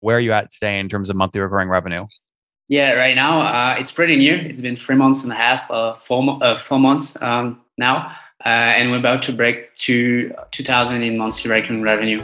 Where are you at today in terms of monthly recurring revenue? Yeah, right now uh, it's pretty new. It's been three months and a half, uh, four, uh, four months um, now, uh, and we're about to break to 2,000 in monthly recurring revenue.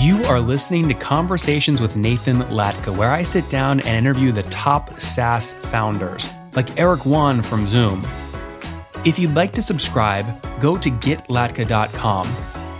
You are listening to Conversations with Nathan Latka, where I sit down and interview the top SaaS founders, like Eric Yuan from Zoom. If you'd like to subscribe, go to getlatka.com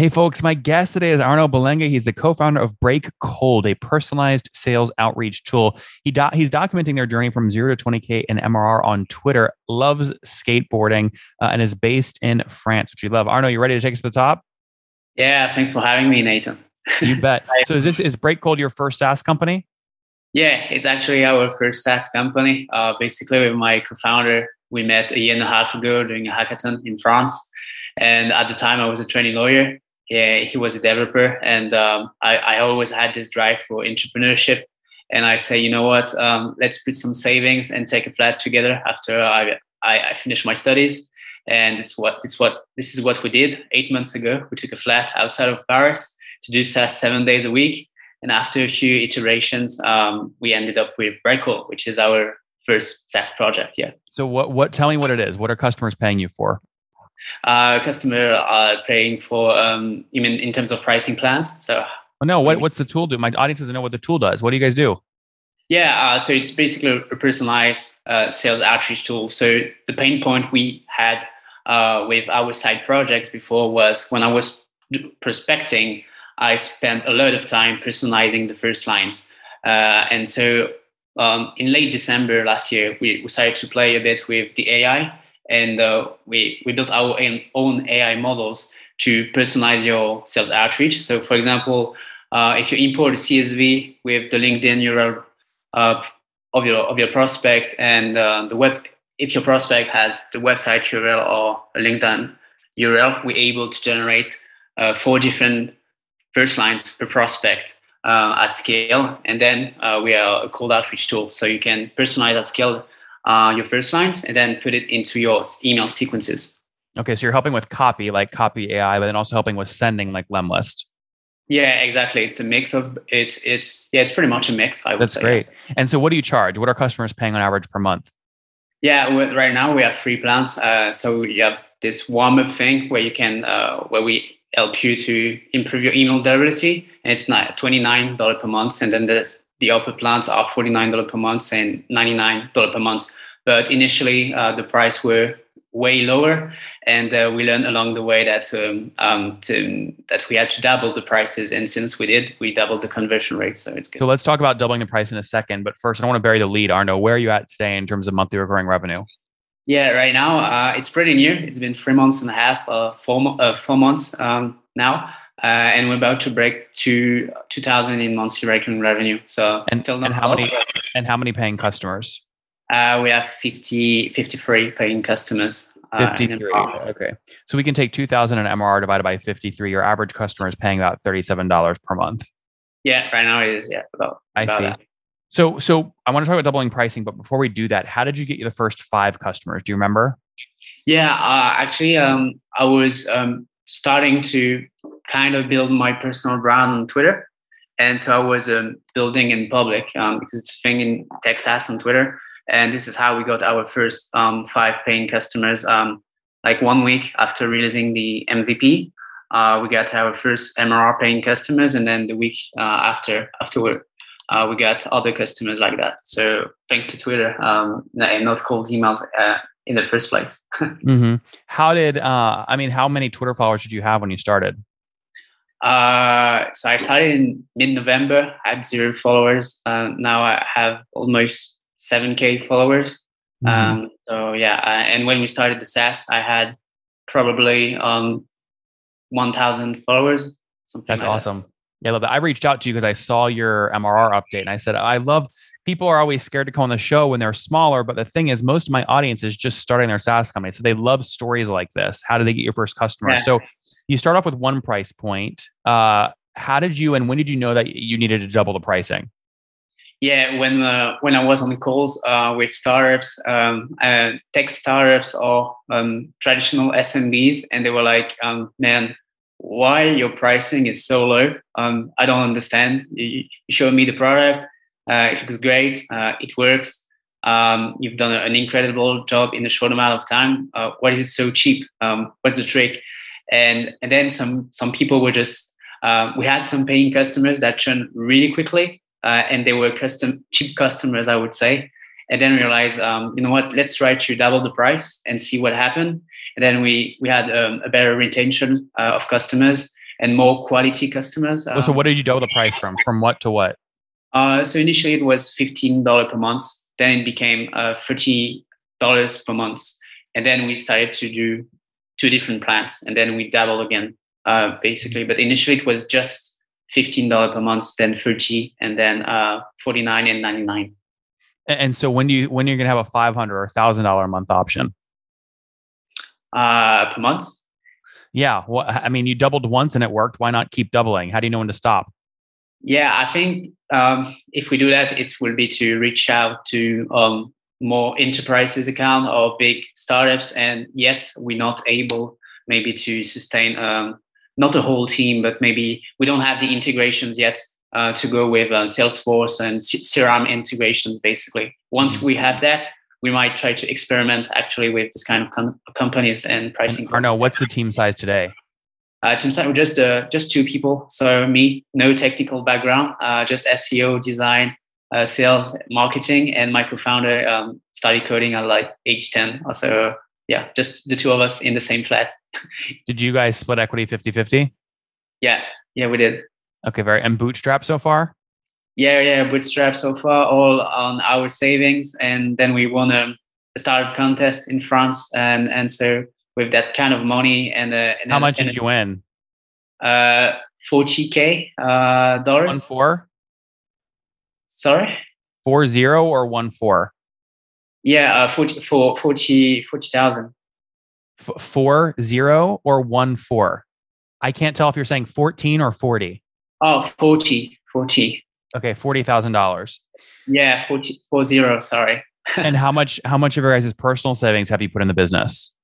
Hey, folks, my guest today is Arnaud Belinga. He's the co founder of Break Cold, a personalized sales outreach tool. He do- he's documenting their journey from zero to 20K in MRR on Twitter, loves skateboarding, uh, and is based in France, which we love. Arnaud, you ready to take us to the top? Yeah, thanks for having me, Nathan. you bet. So, is this is Breakcold your first SaaS company? Yeah, it's actually our first SaaS company. Uh, basically, with my co founder, we met a year and a half ago during a hackathon in France. And at the time, I was a training lawyer yeah, he was a developer, and um, I, I, always had this drive for entrepreneurship. And I say, you know what? Um, let's put some savings and take a flat together after I, I, I finished my studies. And it's what it's what this is what we did eight months ago. We took a flat outside of Paris to do SaaS seven days a week. And after a few iterations, um, we ended up with Break which is our first SaaS project. Yeah. So what? What? Tell me what it is. What are customers paying you for? Uh, customer are paying for um, even in terms of pricing plans. So oh, no, what, what's the tool do? My audience doesn't know what the tool does. What do you guys do? Yeah, uh, so it's basically a personalized uh, sales outreach tool. So the pain point we had uh, with our side projects before was when I was prospecting, I spent a lot of time personalizing the first lines. Uh, and so um, in late December last year, we decided to play a bit with the AI and uh, we we built our own AI models to personalize your sales outreach. So, for example, uh, if you import CSV with the LinkedIn URL uh, of your of your prospect and uh, the web, if your prospect has the website URL or a LinkedIn URL, we're able to generate uh, four different first lines per prospect. Uh, at scale, and then we are a cold outreach tool, so you can personalize at scale uh, your first lines and then put it into your email sequences. Okay, so you're helping with copy, like copy AI, but then also helping with sending, like Lemlist. Yeah, exactly. It's a mix of it's it's yeah, it's pretty much a mix. I would That's say. great. And so, what do you charge? What are customers paying on average per month? Yeah, right now we have free plans. Uh, so you have this warm up thing where you can uh, where we help you to improve your email delivery, and it's not twenty nine dollar per month, and then the the upper plans are $49 per month and $99 per month. But initially, uh, the price were way lower, and uh, we learned along the way that um, um, to, that we had to double the prices. And since we did, we doubled the conversion rate. So it's good. So let's talk about doubling the price in a second. But first, I don't want to bury the lead. Arnaud. where are you at today in terms of monthly recurring revenue? Yeah, right now uh, it's pretty new. It's been three months and a half, uh, four, uh, four months um, now uh, and we're about to break to 2000 in monthly recurring revenue. So and still not and how many and how many paying customers? Uh, we have 50, 53 paying customers. Uh, 53. Okay. So we can take 2000 in MRR divided by 53. Your average customer is paying about $37 per month. Yeah, right now it is. Yeah, about. I about see. That. So, so I want to talk about doubling pricing, but before we do that, how did you get you the first five customers? Do you remember? Yeah, uh, actually, um, I was um, starting to kind of build my personal brand on Twitter. And so I was um, building in public um, because it's a thing in Texas on Twitter. And this is how we got our first um, five paying customers. Um, like one week after releasing the MVP, uh, we got our first MRR paying customers, and then the week uh, after afterward, uh, we got other customers like that. So thanks to Twitter um, and not cold emails uh, in the first place. mm-hmm. How did uh, I mean? How many Twitter followers did you have when you started? Uh, so I started in mid-November. I had zero followers. Uh, now I have almost seven k followers. Mm-hmm. Um, so yeah, I, and when we started the SaaS, I had probably um, one thousand followers. That's like awesome. That. Yeah, I love that. I reached out to you because I saw your MRR update and I said, I love people are always scared to come on the show when they're smaller. But the thing is, most of my audience is just starting their SaaS company. So they love stories like this. How do they get your first customer? Yeah. So you start off with one price point. Uh, how did you and when did you know that you needed to double the pricing? Yeah, when uh, when I was on calls uh, with startups, um, uh, tech startups or um, traditional SMBs, and they were like, um, "Man, why your pricing is so low? Um, I don't understand. You, you showed me the product, uh, it looks great, uh, it works. Um, you've done an incredible job in a short amount of time. Uh, why is it so cheap? Um, what's the trick?" And and then some some people were just we had some paying customers that churn really quickly, uh, and they were custom cheap customers, I would say. And then realized, um, you know what? Let's try to double the price and see what happened. And then we we had um, a better retention uh, of customers and more quality customers. Um, so, what did you double the price from? From what to what? Uh, so initially it was fifteen dollar per month. Then it became uh, thirty dollars per month, and then we started to do two different plans, and then we doubled again uh, basically. But initially it was just fifteen dollar per month, then thirty, and then uh, forty nine and ninety nine. And so when do you when you're gonna have a five hundred or thousand dollar a month option? Uh, per month. Yeah, well, I mean, you doubled once and it worked. Why not keep doubling? How do you know when to stop? Yeah, I think um, if we do that, it will be to reach out to um, more enterprises account or big startups, and yet we're not able maybe to sustain um, not a whole team, but maybe we don't have the integrations yet uh, to go with uh, Salesforce and CRM integrations. Basically, once mm-hmm. we have that, we might try to experiment actually with this kind of com- companies and pricing. Arnaud, what's the team size today? Uh, team size, we're just uh, just two people. So me, no technical background, uh, just SEO, design, uh, sales, marketing, and my co-founder um, studied coding at like age ten. Also, yeah, just the two of us in the same flat. Did you guys split equity 50-50? Yeah, yeah, we did. Okay, very and bootstrap so far? Yeah, yeah, bootstrap so far, all on our savings, and then we won a, startup contest in France, and and so with that kind of money and, uh, and how much and, did you win? Uh, forty k uh dollars. One four. Sorry. Four zero or one four. Yeah, uh, 40, 40, 40,000. F- four zero or one four? I can't tell if you're saying 14 or 40. Oh, 40, 40. Okay, $40,000. Yeah, 40, four zero, sorry. and how much, how much of your guys' personal savings have you put in the business?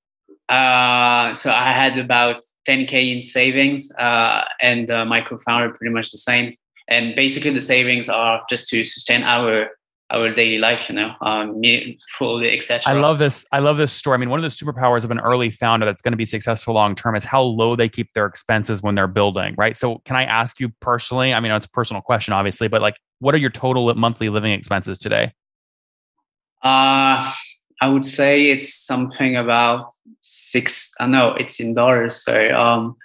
Uh, so I had about 10K in savings uh, and uh, my co-founder pretty much the same. And basically the savings are just to sustain our our daily life, you know, um, fully, etc. I love this. I love this story. I mean, one of the superpowers of an early founder that's going to be successful long term is how low they keep their expenses when they're building, right? So, can I ask you personally? I mean, it's a personal question, obviously, but like, what are your total monthly living expenses today? Uh, I would say it's something about six. I know it's in dollars, so um,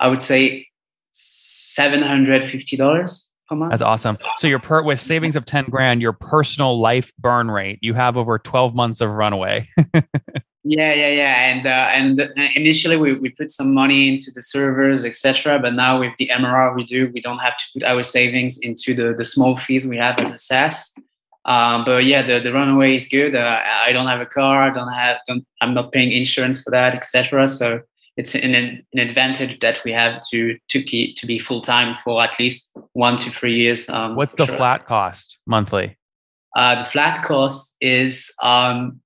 I would say seven hundred fifty dollars month. That's awesome. So your per with savings of 10 grand, your personal life burn rate, you have over 12 months of runaway. yeah, yeah, yeah. And uh, and uh, initially we, we put some money into the servers, etc. But now with the MRR we do, we don't have to put our savings into the, the small fees we have as a SaaS. Um, but yeah, the, the runaway is good. Uh, I don't have a car. I don't have. Don't, I'm not paying insurance for that, etc. So it's an, an advantage that we have to to keep to be full time for at least one to three years. Um, What's the sure. flat cost monthly? Uh, the flat cost is um,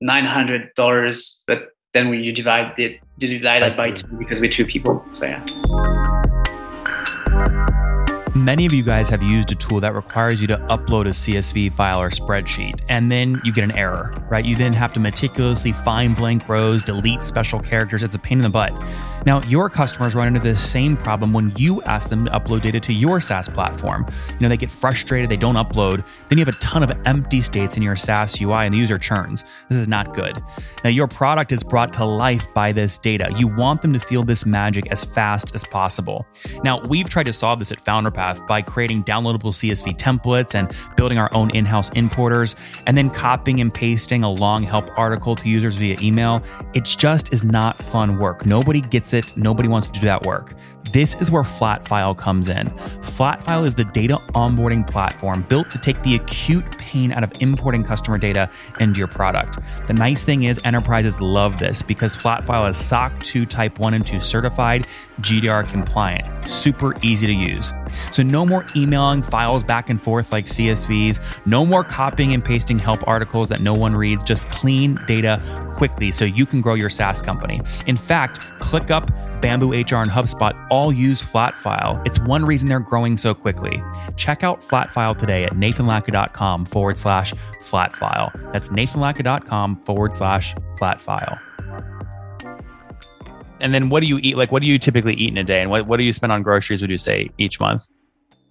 nine hundred dollars, but then when you divide it, you divide it by two because we're two people. So yeah. Many of you guys have used a tool that requires you to upload a CSV file or spreadsheet, and then you get an error, right? You then have to meticulously find blank rows, delete special characters. It's a pain in the butt. Now, your customers run into this same problem when you ask them to upload data to your SaaS platform. You know, they get frustrated, they don't upload. Then you have a ton of empty states in your SaaS UI, and the user churns. This is not good. Now, your product is brought to life by this data. You want them to feel this magic as fast as possible. Now, we've tried to solve this at Founderpath by creating downloadable CSV templates and building our own in house importers, and then copying and pasting a long help article to users via email. It just is not fun work. Nobody gets it, nobody wants to do that work. This is where Flatfile comes in. Flatfile is the data onboarding platform built to take the acute pain out of importing customer data into your product. The nice thing is, enterprises love this because Flatfile is SOC 2 Type 1 and 2 certified, GDPR compliant, super easy to use. So, no more emailing files back and forth like CSVs, no more copying and pasting help articles that no one reads, just clean data quickly so you can grow your SaaS company. In fact, ClickUp Bamboo HR, and HubSpot all use Flatfile. It's one reason they're growing so quickly. Check out Flatfile today at nathanlatka.com forward slash flatfile. That's nathanlatka.com forward slash flatfile. And then what do you eat? Like, what do you typically eat in a day? And what, what do you spend on groceries, would you say, each month?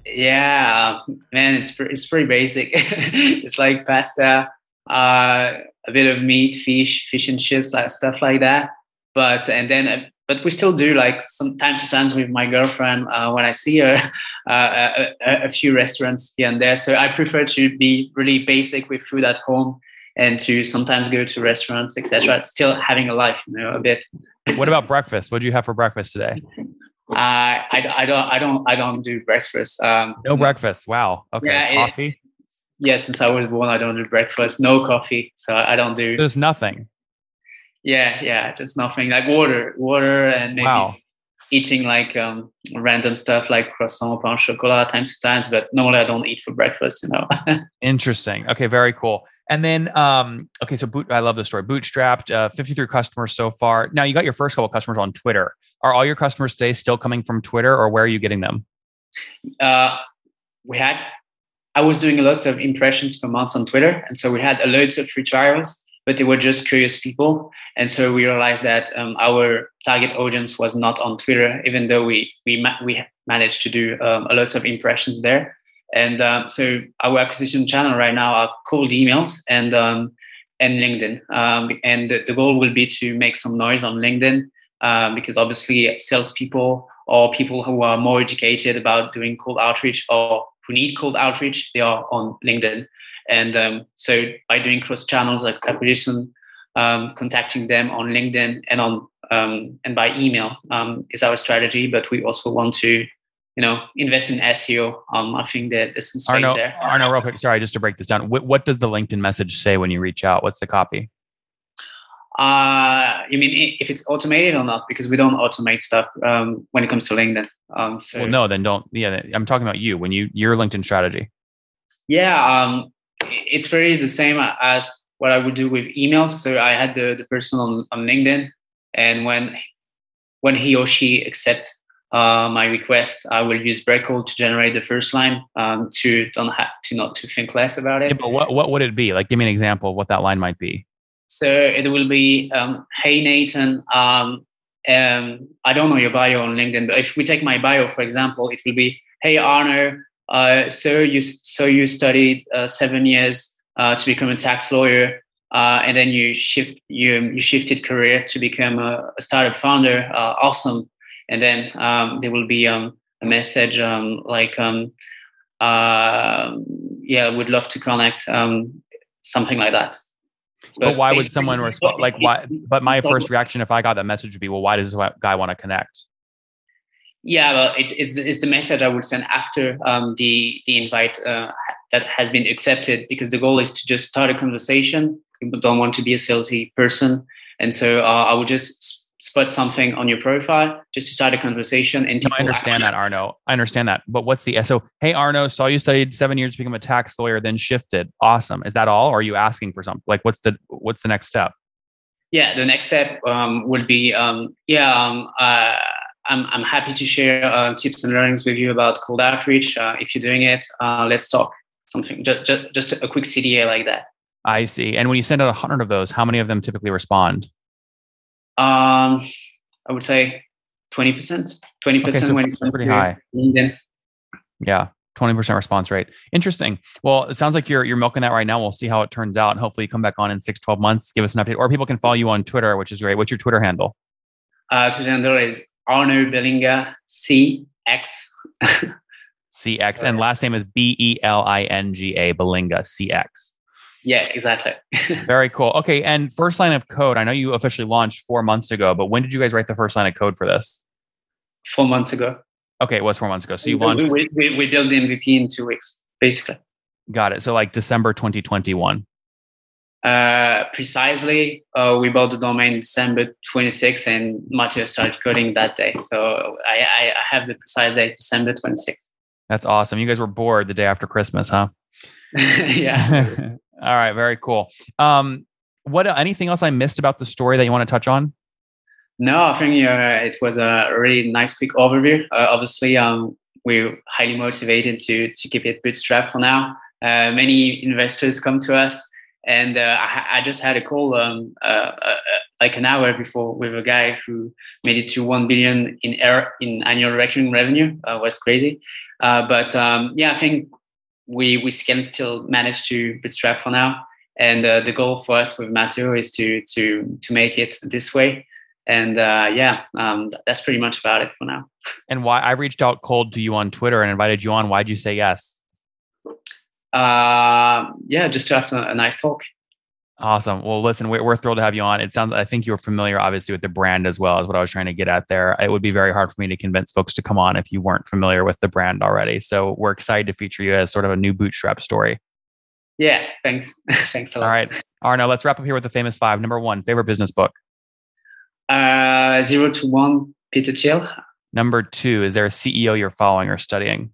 Yeah, man, it's, it's pretty basic. it's like pasta, uh, a bit of meat, fish, fish and chips, stuff like that. But, and then but we still do like sometimes to times with my girlfriend uh, when I see her uh, a, a, few restaurants here and there. So I prefer to be really basic with food at home and to sometimes go to restaurants, etc. Still having a life, you know, a bit. what about breakfast? What do you have for breakfast today? Uh, I, I don't I don't I don't do breakfast. Um, no breakfast. Wow. Okay. Yeah, coffee. It, yeah, since I was born, I don't do breakfast. No coffee, so I don't do. There's nothing. Yeah, yeah, just nothing like water, water, and maybe wow. eating like um, random stuff like croissant, pain chocolat, times to times. But normally I don't eat for breakfast. You know. Interesting. Okay, very cool. And then, um, okay, so boot, I love this story. Bootstrapped, uh, 53 customers so far. Now you got your first couple customers on Twitter. Are all your customers today still coming from Twitter, or where are you getting them? Uh, we had. I was doing lots of impressions per month on Twitter, and so we had a loads of free trials but they were just curious people. And so we realized that um, our target audience was not on Twitter, even though we we ma- we managed to do um, a lot of impressions there. And um, so our acquisition channel right now are cold emails and um, and LinkedIn. Um, and the, the, goal will be to make some noise on LinkedIn um, because obviously salespeople or people who are more educated about doing cold outreach or who need cold outreach, they are on LinkedIn. And um, so by doing cross channels like acquisition, um, contacting them on LinkedIn and on um, and by email um, is our strategy. But we also want to, you know, invest in SEO. Um, I think that there's some space Arnaud, there. Arnaud, real quick, sorry, just to break this down. What, what does the LinkedIn message say when you reach out? What's the copy? Uh, you mean if it's automated or not? Because we don't automate stuff um, when it comes to LinkedIn. Um, so well, no, then don't. Yeah, I'm talking about you when you your LinkedIn strategy. Yeah, um, it's very the same as what I would do with emails. So I had the, the person on, on LinkedIn, and when when he or she accept uh, my request, I will use Breakcold to generate the first line um, to don't have to not to think less about it. Yeah, but what what would it be? Like, give me an example of what that line might be. So it will be, um, "Hey Nathan, um, um, I don't know your bio on LinkedIn, but if we take my bio for example, it will be, "Hey Arnaud, uh, so you so you studied uh, seven years uh, to become a tax lawyer, uh, and then you shift you you shifted career to become a, a startup founder. Uh, awesome! And then um, there will be um, a message um, like, um, um, "Yeah, would love to connect," um, something like that. But, but why would someone respond? Like, why? But my first reaction, if I got that message, would be, "Well, why does this guy want to connect?" Yeah, well, it, it's, it's the message I would send after um, the the invite uh, that has been accepted because the goal is to just start a conversation. People don't want to be a salesy person, and so uh, I would just spot something on your profile just to start a conversation. And no, I understand that, Arnaud. I understand that. But what's the so? Hey, Arnaud, saw you studied seven years to become a tax lawyer, then shifted. Awesome. Is that all? Or are you asking for something? Like, what's the what's the next step? Yeah, the next step um, would be um, yeah. Um, uh, I'm, I'm happy to share uh, tips and learnings with you about cold outreach. Uh, if you're doing it, uh, let's talk something, just, just, just a quick CTA like that. I see. And when you send out a hundred of those, how many of them typically respond? Um, I would say 20%, 20% okay, so when pretty high. LinkedIn. Yeah. 20% response rate. Interesting. Well, it sounds like you're you're milking that right now. We'll see how it turns out. And hopefully you come back on in six, 12 months, give us an update. Or people can follow you on Twitter, which is great. What's your Twitter handle? Uh, Twitter handle is Arnaud Belinga CX. CX. So, and last name is B E L I N G A, Belinga, CX. Yeah, exactly. Very cool. Okay. And first line of code, I know you officially launched four months ago, but when did you guys write the first line of code for this? Four months ago. Okay. It was four months ago. So you launched. We, we, we built the MVP in two weeks, basically. Got it. So like December 2021. Uh, precisely, uh, we bought the domain December 26 and Matteo started coding that day. So I, I, have the precise date, December 26. That's awesome. You guys were bored the day after Christmas, huh? yeah. All right. Very cool. Um, what anything else I missed about the story that you want to touch on? No, I think uh, it was a really nice quick overview. Uh, obviously, um, we're highly motivated to to keep it bootstrap for now. Uh, many investors come to us and uh, I, I, just had a call um, uh, uh, uh, like an hour before with a guy who made it to one billion in air, in annual recurring revenue. Uh, was crazy, uh, but um, yeah, I think we we can still manage to bootstrap for now. And the goal for us with Matteo is to to to make it this way. And yeah, um, that's pretty much about it for now. And why I reached out cold to you on Twitter and invited you on. Why'd you say yes? Uh, yeah, just to have a nice talk. Awesome. Well, listen, we're, we're thrilled to have you on. It sounds, I think you're familiar, obviously, with the brand as well, as what I was trying to get at there. It would be very hard for me to convince folks to come on if you weren't familiar with the brand already. So we're excited to feature you as sort of a new bootstrap story. Yeah, thanks. thanks a lot. All right. Arnaud, let's wrap up here with the famous five. Number one, favorite business book? Uh, Zero to One, Peter Thiel. Number two, is there a CEO you're following or studying?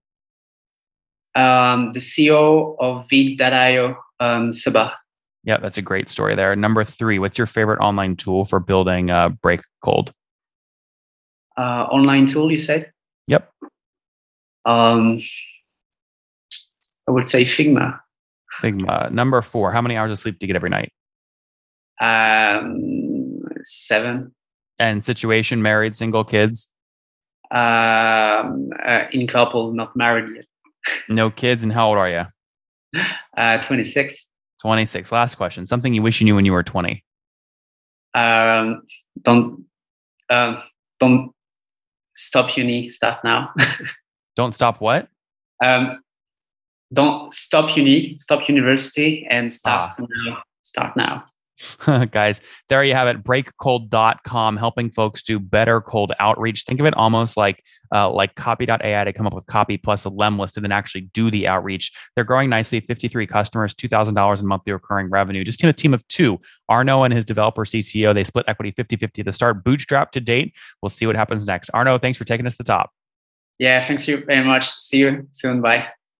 Um, the CEO of Vid.io, um, Seba. Yeah, that's a great story there. Number three, what's your favorite online tool for building uh, Break Cold? Uh, online tool, you said? Yep. Um, I would say Figma. Figma. Number four, how many hours of sleep do you get every night? Um, seven. And situation, married, single, kids? Um, uh, in couple, not married yet. No kids. And how old are you? Uh, 26. 26. Last question. Something you wish you knew when you were 20. Um, don't, um, don't stop uni, start now. don't stop what? Um, don't stop uni, stop university and start ah. now. Start now. guys, there you have it. Breakcold.com helping folks do better cold outreach. Think of it almost like uh, like copy.ai to come up with copy plus a Lemlist and then actually do the outreach. They're growing nicely 53 customers, $2,000 in monthly recurring revenue. Just in a team of two, Arnaud and his developer CTO, they split equity 50 50 to start, bootstrap to date. We'll see what happens next. Arnaud, thanks for taking us to the top. Yeah, thanks you very much. See you soon. Bye.